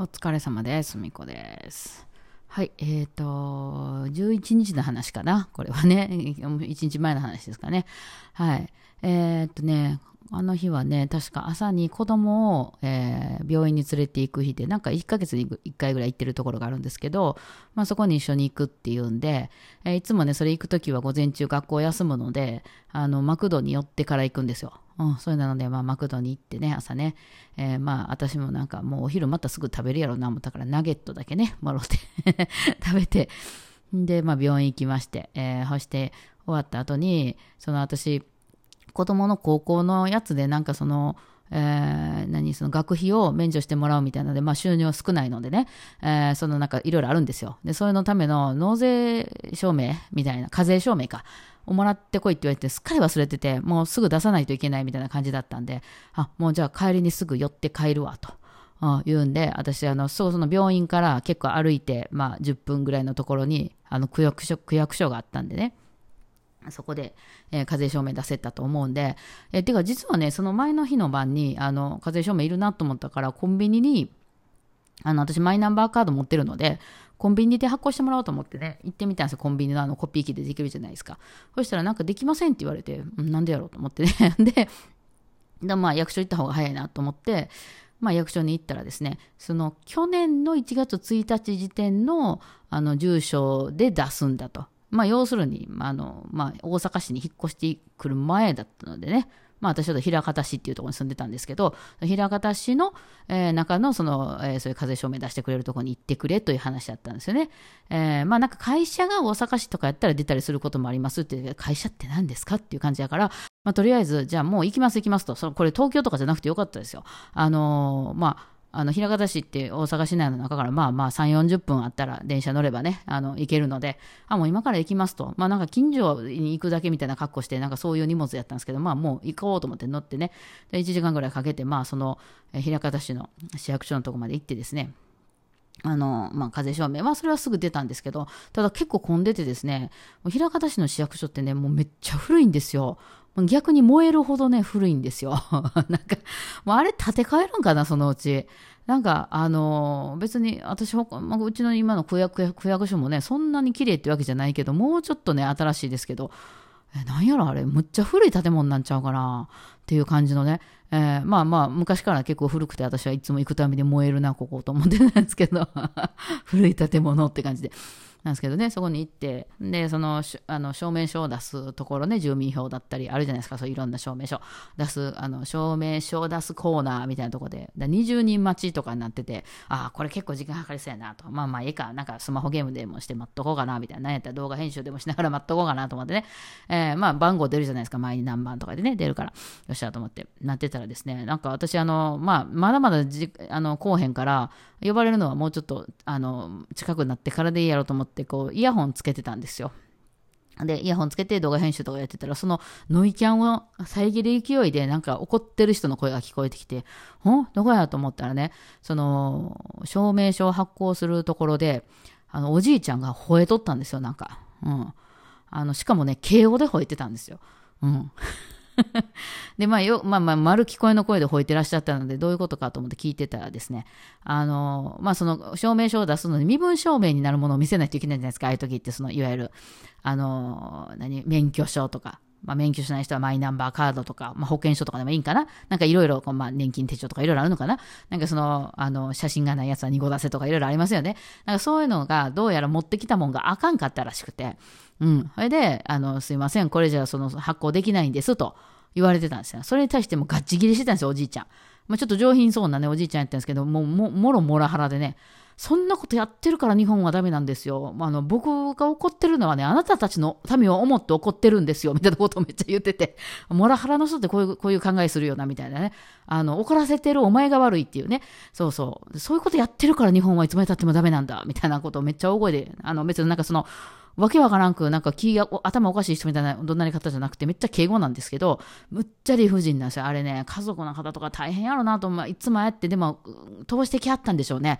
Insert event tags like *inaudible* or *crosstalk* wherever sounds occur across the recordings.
お疲れ様です。みこです。はい、えーと、11日の話かな？これはね、*laughs* 1日前の話ですかね。はい。えーっとね、あの日はね、確か朝に子供を、えー病院に連れて行く日で、なんか1ヶ月に1回ぐらい行ってるところがあるんですけど、まあそこに一緒に行くっていうんで、えーいつもね、それ行くときは午前中学校休むので、あの、マクドに寄ってから行くんですよ。うん、それなので、まあ、マクドに行ってね、朝ね、えーまあ、私もなんかもうお昼またすぐ食べるやろうな思ったから、ナゲットだけね、もろって *laughs* 食べて、で、まあ、病院行きまして、えーそして終わった後に、その私、子供の高校のやつで、なんかその、えー何、その学費を免除してもらうみたいなので、まあ収入は少ないのでね、えーそのなんかいろいろあるんですよ。で、それのための納税証明みたいな、課税証明か、をもらってこいって言われて、すっかり忘れてて、もうすぐ出さないといけないみたいな感じだったんで、あ、もうじゃあ帰りにすぐ寄って帰るわ、と。あ言うんで、私、あの、そうその病院から結構歩いて、まあ10分ぐらいのところに、あの、区役所、区役所があったんでね、そこで、えー課税証明出せたと思うんで、えーてか実はね、その前の日の晩に、あの、課税証明いるなと思ったから、コンビニに、あの、私マイナンバーカード持ってるので、コンビニで発行してもらおうと思ってね、行ってみたんですよ。コンビニのあのコピー機でできるじゃないですか。そしたらなんかできませんって言われて、なんでやろうと思ってね。*laughs* で、でまあ役所行った方が早いなと思って、まあ役所に行ったらですね、その去年の1月1日時点のあの住所で出すんだと。まあ要するに、あの、まあ大阪市に引っ越してくる前だったのでね、まあ私ちょっと枚方市っていうところに住んでたんですけど、枚方市の、えー中のその、えーそういう課税証明出してくれるところに行ってくれという話だったんですよね。えーまあなんか会社が大阪市とかやったら出たりすることもありますって、会社って何ですかっていう感じだから、まあとりあえず、じゃあもう行きます行きますと、そのこれ東京とかじゃなくてよかったですよ。あのーまああの、枚方市って大阪市内の中からまあまあ3、40分あったら電車乗ればね、あの、行けるので、あ、もう今から行きますと。まあなんか近所に行くだけみたいな格好して、なんかそういう荷物やったんですけど、まあもう行こうと思って乗ってね、で1時間ぐらいかけて、まあその、え枚方市の市役所のとこまで行ってですね、あの、まあ、課税証明は、それはすぐ出たんですけど、ただ結構混んでてですね、枚方市の市役所ってね、もうめっちゃ古いんですよ。逆に燃えるほどね、古いんですよ。*laughs* なんか、もうあれ建て替えるんかな、そのうち。なんか、あの別に私、まあ、うちの今の区役区役所もね、そんなに綺麗ってわけじゃないけど、もうちょっとね、新しいですけど、え、なんやろあれ、むっちゃ古い建物なんちゃうかなっていう感じのね、えーまあまあ、昔から結構古くて、私はいつも行くたびに燃えるな、ここと思ってたんですけど、*laughs* 古い建物って感じで。なんですけどね、そこに行って、で、その、あの証明書を出すところね、住民票だったり、あるじゃないですか、そういろんな証明書。出す、あの、証明書を出すコーナーみたいなところで、だ20人待ちとかになってて、ああ、これ結構時間かかりそうやなと。まあまあ、いいか、なんかスマホゲームでもして待っとこうかな、みたいな。なんやったら動画編集でもしながら待っとこうかなと思ってね。えーまあ、番号出るじゃないですか、前に何番とかでね、出るから。よっしゃと思って、なってたらですね、なんか私、あの、まあ、まだまだじ、あの、後編から、呼ばれるのはもうちょっと、あの、近くなってからでいいやろうと思って、こう、イヤホンつけてたんですよ。で、イヤホンつけて動画編集とかやってたら、そのノイキャンを遮る勢いで、なんか怒ってる人の声が聞こえてきて、ん？どこやと思ったらね、その、証明書を発行するところで、あの、おじいちゃんが吠えとったんですよ、なんか。うん。あの、しかもね、敬語で吠えてたんですよ。うん。*laughs* で、まあ、よ、まあまあ、丸聞こえの声で吠えてらっしゃったので、どういうことかと思って聞いてたらですね、あの、まあ、その、証明書を出すのに身分証明になるものを見せないといけないじゃないですか、ああいう時って、その、いわゆる、あの、何、免許証とか、まあ、免許証ない人はマイナンバーカードとか、まあ、保険証とかでもいいんかななんかいろいろ、まあ、年金手帳とかいろいろあるのかななんかその、あの、写真がないやつは2個出せとかいろいろありますよね。なんかそういうのが、どうやら持ってきたもんがあかんかったらしくて、うん。それで、あの、すいません、これじゃその発行できないんですと言われてたんですよ。それに対してもガッチギレしてたんですよ、おじいちゃん。まあ、ちょっと上品そうなね、おじいちゃんやったんですけど、もう、も、もろモラハラでね、そんなことやってるから日本はダメなんですよ。あの、僕が怒ってるのはね、あなたたちの民を思って怒ってるんですよ、みたいなことをめっちゃ言ってて、モラハラの人ってこういう、こういう考えするよな、みたいなね。あの、怒らせてるお前が悪いっていうね。そうそう。そういうことやってるから日本はいつまで経ってもダメなんだ、みたいなことをめっちゃ大声で、あの、別になんかその、わけわからんく、なんか気が、頭おかしい人みたいなどんなり方じゃなくて、めっちゃ敬語なんですけど、むっちゃ理不尽なんですよ。あれね、家族の方とか大変やろなと、まあ、いつもやって、でも、通してきはったんでしょうね。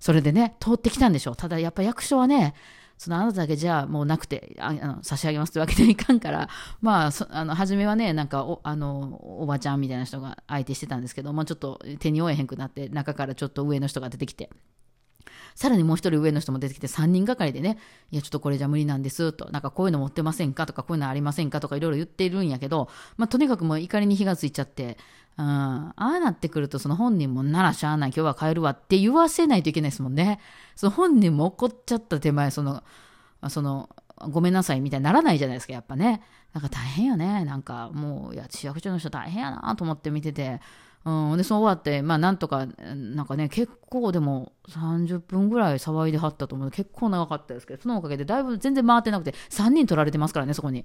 それでね、通ってきたんでしょう。ただ、やっぱ役所はね、そのあなただけじゃもうなくてあの差し上げますってわけにはいかんからまああの初めはねなんかおあのおばちゃんみたいな人が相手してたんですけどもうちょっと手に負えへんくなって中からちょっと上の人が出てきて。さらにもう一人上の人も出てきて3人がかりでね、いや、ちょっとこれじゃ無理なんですと、なんかこういうの持ってませんか？とか、こういうのありませんか？とかいろいろ言っているんやけど、まあ、とにかくもう怒りに火がついちゃって、うん、ああなってくると、その本人もならしゃあない、今日は帰るわって言わせないといけないですもんね。その本人も怒っちゃった手前、その、その、ごめんなさいみたいにならないじゃないですか、やっぱね。なんか大変よね。なんかもう、いや、市役所の人大変やなと思って見てて、うん、で、そう終わって、まあ、なんとか、なんかね、結構でも30分ぐらい騒いではったと思う。結構長かったですけど、そのおかげでだいぶ全然回ってなくて、3人取られてますからね、そこに。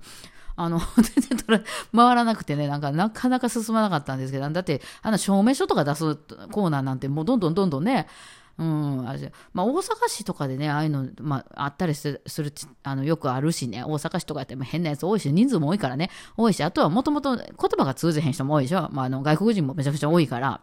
あの、*laughs* 全然取ら回らなくてね、なんかなかなか進まなかったんですけど、だって、あの、証明書とか出すコーナーなんて、もうどんどんどんどんね、うん、あまあ、大阪市とかでね、ああいうの、まあ、あったりする、するあのよくあるしね、大阪市とかやっても変なやつ多いし、人数も多いからね、多いし、あとはもともと言葉が通じへん人も多いでしょ。まあ、あの外国人もめちゃくちゃ多いから。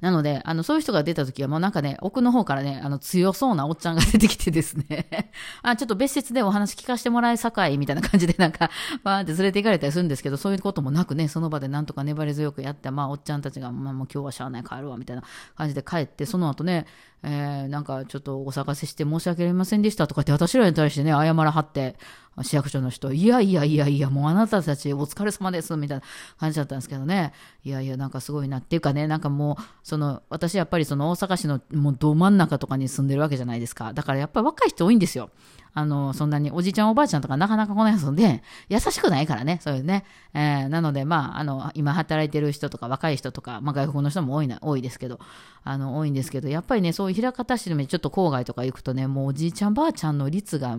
なので、あの、そういう人が出た時はもうなんかね、奥の方からね、あの、強そうなおっちゃんが出てきてですね。*laughs* あ、ちょっと別室でお話聞かせてもらえさかい、みたいな感じでなんか、バーンって連れて行かれたりするんですけど、そういうこともなくね、その場でなんとか粘り強くやって、まあ、おっちゃんたちが、まあ、もう今日はしゃあない帰るわ、みたいな感じで帰って、その後ね、えー、なんかちょっとお探せして申し訳ありませんでしたとかって私らに対してね、謝らはって、市役所の人、いやいやいやいや、もうあなたたちお疲れ様です、みたいな感じだったんですけどね。いやいや、なんかすごいなっていうかね、なんかもう、その、私やっぱりその大阪市のもうど真ん中とかに住んでるわけじゃないですか。だからやっぱり若い人多いんですよ。あの、そんなにおじいちゃんおばあちゃんとかなかなか来ないので、優しくないからね、そういうね。えー、なので、まあ、あの、今働いてる人とか若い人とか、まあ外国の人も多いな、多いですけど、あの、多いんですけど、やっぱりね、そういう枚方市でもちょっと郊外とか行くとね、もうおじいちゃんばあちゃんの率が、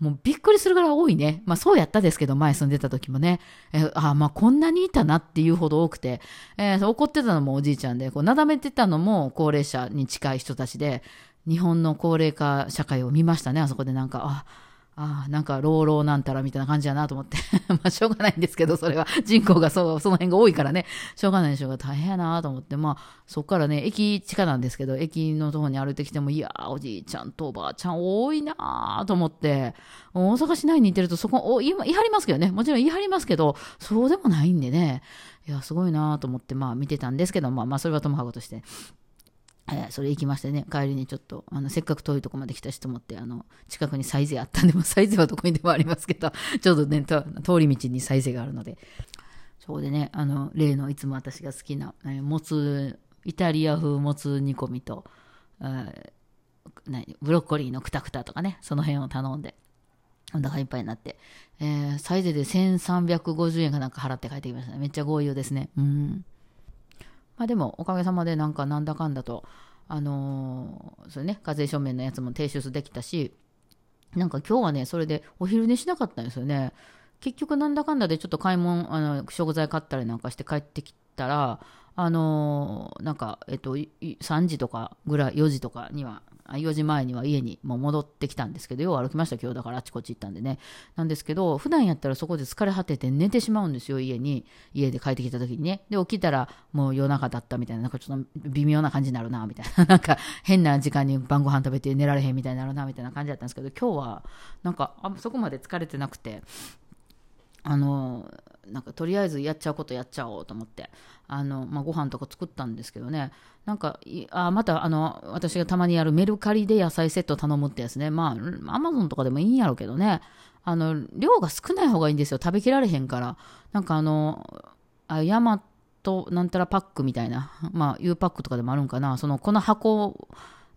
もうびっくりするぐらい多いね。まあそうやったですけど、前住んでた時もね。えー、あまあこんなにいたなっていうほど多くて、えー、怒ってたのもおじいちゃんで、こう、なだめてたのも高齢者に近い人たちで、日本の高齢化社会を見ましたね、あそこでなんか、あ、ああ、なんか、老老なんたらみたいな感じやなと思って。*laughs* まあ、しょうがないんですけど、それは。*laughs* 人口がそう、その辺が多いからね。しょうがないでしょうが大変やなと思って。まあ、そっからね、駅地下なんですけど、駅のとこに歩いてきても、いやーおじいちゃんとおばあちゃん多いなと思って。大阪市内に行ってると、そこ、お、今、言い張りますけどね。もちろん言い張りますけど、そうでもないんでね。いや、すごいなと思って、まあ見てたんですけど、まあまあ、それはともかくとして。えー、それ行きましてね、帰りにちょっと、あの、せっかく遠いとこまで来たしと思って、あの、近くにサイゼあったんで、もサイゼはどこにでもありますけど、*laughs* ちょうどね、通り道にサイゼがあるので、そこでね、あの、例のいつも私が好きな、えー、もつ、イタリア風もつ煮込みと、えー、ブロッコリーのくたくたとかね、その辺を頼んで、お腹いっぱいになって、えー、サイゼで1350円かなんか払って帰ってきましたね。めっちゃ豪遊ですね。うん。まあでも、おかげさまでなんかなんだかんだと、あのー、それね、課税書面のやつも提出できたし、なんか今日はね、それでお昼寝しなかったんですよね。結局なんだかんだでちょっと買い物、あの、食材買ったりなんかして帰ってきたら、あのー、なんか、えっと、3時とかぐらい、4時とかには、4時前には家にもう戻ってきたんですけど、よう歩きました今日だからあちこち行ったんでね。なんですけど、普段やったらそこで疲れ果てて寝てしまうんですよ、家に。家で帰ってきた時にね。で、起きたらもう夜中だったみたいな、なんかちょっと微妙な感じになるな、みたいな。*laughs* なんか変な時間に晩ご飯食べて寝られへんみたいになるな、みたいな感じだったんですけど、今日はなんかあそこまで疲れてなくて、あのなんかとりあえずやっちゃうことやっちゃおうと思ってあの、まあ、ご飯とか作ったんですけどね。なんかあまたあの私がたまにやるメルカリで野菜セット頼むってやつね。まあアマゾンとかでもいいんやろうけどね。あの量が少ない方がいいんですよ。食べきられへんから。なんかあのあヤマトなんたらパックみたいな。まあ U パックとかでもあるんかな。そのこの箱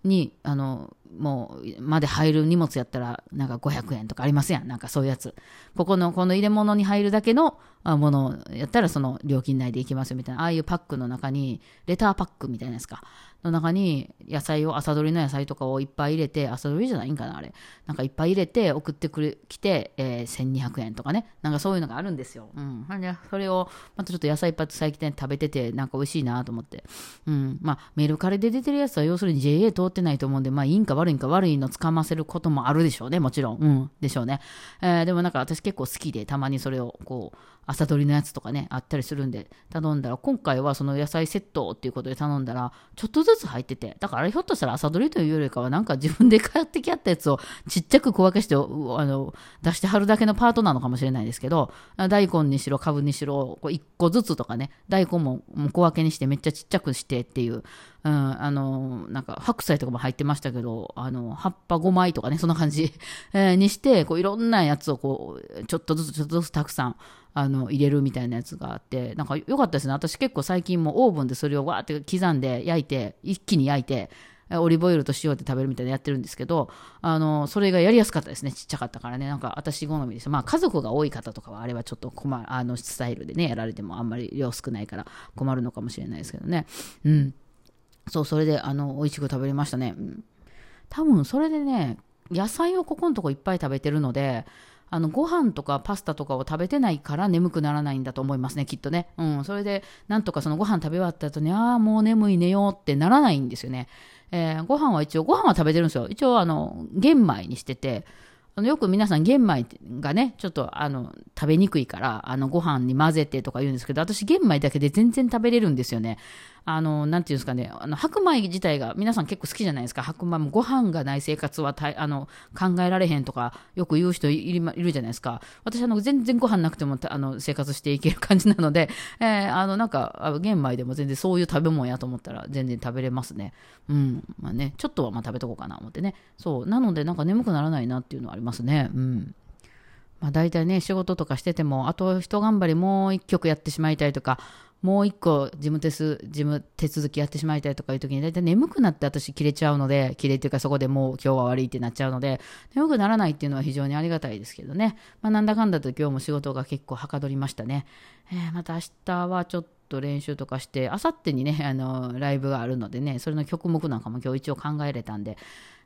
にあのもうまで入る荷物やったらなんか500円とかありますやん。なんかそういうやつ。ここのこの入れ物に入るだけのものやったらその料金内でいきますよみたいな。ああいうパックの中にレターパックみたいなやつか。の中に野菜を朝どりの野菜とかをいっぱい入れて朝どりじゃないんかなあれ。なんかいっぱい入れて送ってくる来て、えー、1200円とかね。なんかそういうのがあるんですよ、うん、でそれをまたちょっと野菜いっぱい最近食べててなんか美味しいなと思って、うん、まあメルカリで出てるやつは要するに JA 通ってないと思うんでまあいいんか悪いんか悪いのつかませることもあるでしょうね、もちろん。うん、でしょうね。えー、でもなんか私結構好きで、たまにそれをこう、朝取りのやつとかね、あったりするんで、頼んだら、今回はその野菜セットっていうことで頼んだら、ちょっとずつ入ってて、だからひょっとしたら朝取りというよりかは、なんか自分で買ってき合ったやつをちっちゃく小分けして、あの、出してはるだけのパートなのかもしれないですけど、大根にしろ、株にしろ、こう1個ずつとかね、大根も小分けにしてめっちゃちっちゃくしてっていう、うん、あの、なんか白菜とかも入ってましたけど、あの、葉っぱ5枚とかね、そんな感じ、にして、こういろんなやつをこう、ちょっとずつちょっとずつたくさん、あの入れるみたいなやつがあってなんか良かったですね。私結構最近もオーブンでそれをわーって刻んで焼いて一気に焼いてオリーブオイルと塩で食べるみたいなやってるんですけどあのそれがやりやすかったですね。ちっちゃかったからね。なんか私好みですまあ家族が多い方とかはあれはちょっと困あのスタイルでねやられてもあんまり量少ないから困るのかもしれないですけどね。うん。そうそれであの美味しく食べれましたね、うん、多分それでね野菜をここのとこいっぱい食べてるのであのご飯とかパスタとかを食べてないから眠くならないんだと思いますね、きっとね。うん、それで、なんとかそのご飯食べ終わった後に、ああ、もう眠い寝ようってならないんですよね。えー、ご飯は一応、ご飯は食べてるんですよ。一応、あの、玄米にしてて、あのよく皆さん玄米がね、ちょっとあの食べにくいから、あのご飯に混ぜてとか言うんですけど、私玄米だけで全然食べれるんですよね。あの、なんていうんですかね、あの白米自体が皆さん結構好きじゃないですか。白米もご飯がない生活はたあの考えられへんとか、よく言う人いるじゃないですか。私、あの、全然ご飯なくてもあの生活していける感じなので、*laughs* えー、あの、なんか、玄米でも全然そういう食べ物やと思ったら全然食べれますね。うん。まあね、ちょっとはまあ食べとこうかな思ってね。そう。なので、なんか眠くならないなっていうのはありますね。うん。まあ、大体ね、仕事とかしてても、あと一頑張りもう一曲やってしまいたいとか、もう一個事務手事務手続きやってしまいたいとかいう時に大体眠くなって私切れちゃうので切れっていうかそこでもう今日は悪いってなっちゃうので眠くならないっていうのは非常にありがたいですけどね、まあ、なんだかんだと今日も仕事が結構はかどりましたね、えー、また明日はちょっと練習とかしてあさってにねあのライブがあるのでねそれの曲目なんかも今日一応考えれたんで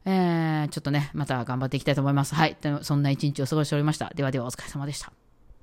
えー、ちょっとね、また頑張っていきたいと思います。はい。そんな一日を過ごしておりました。ではではお疲れ様でした。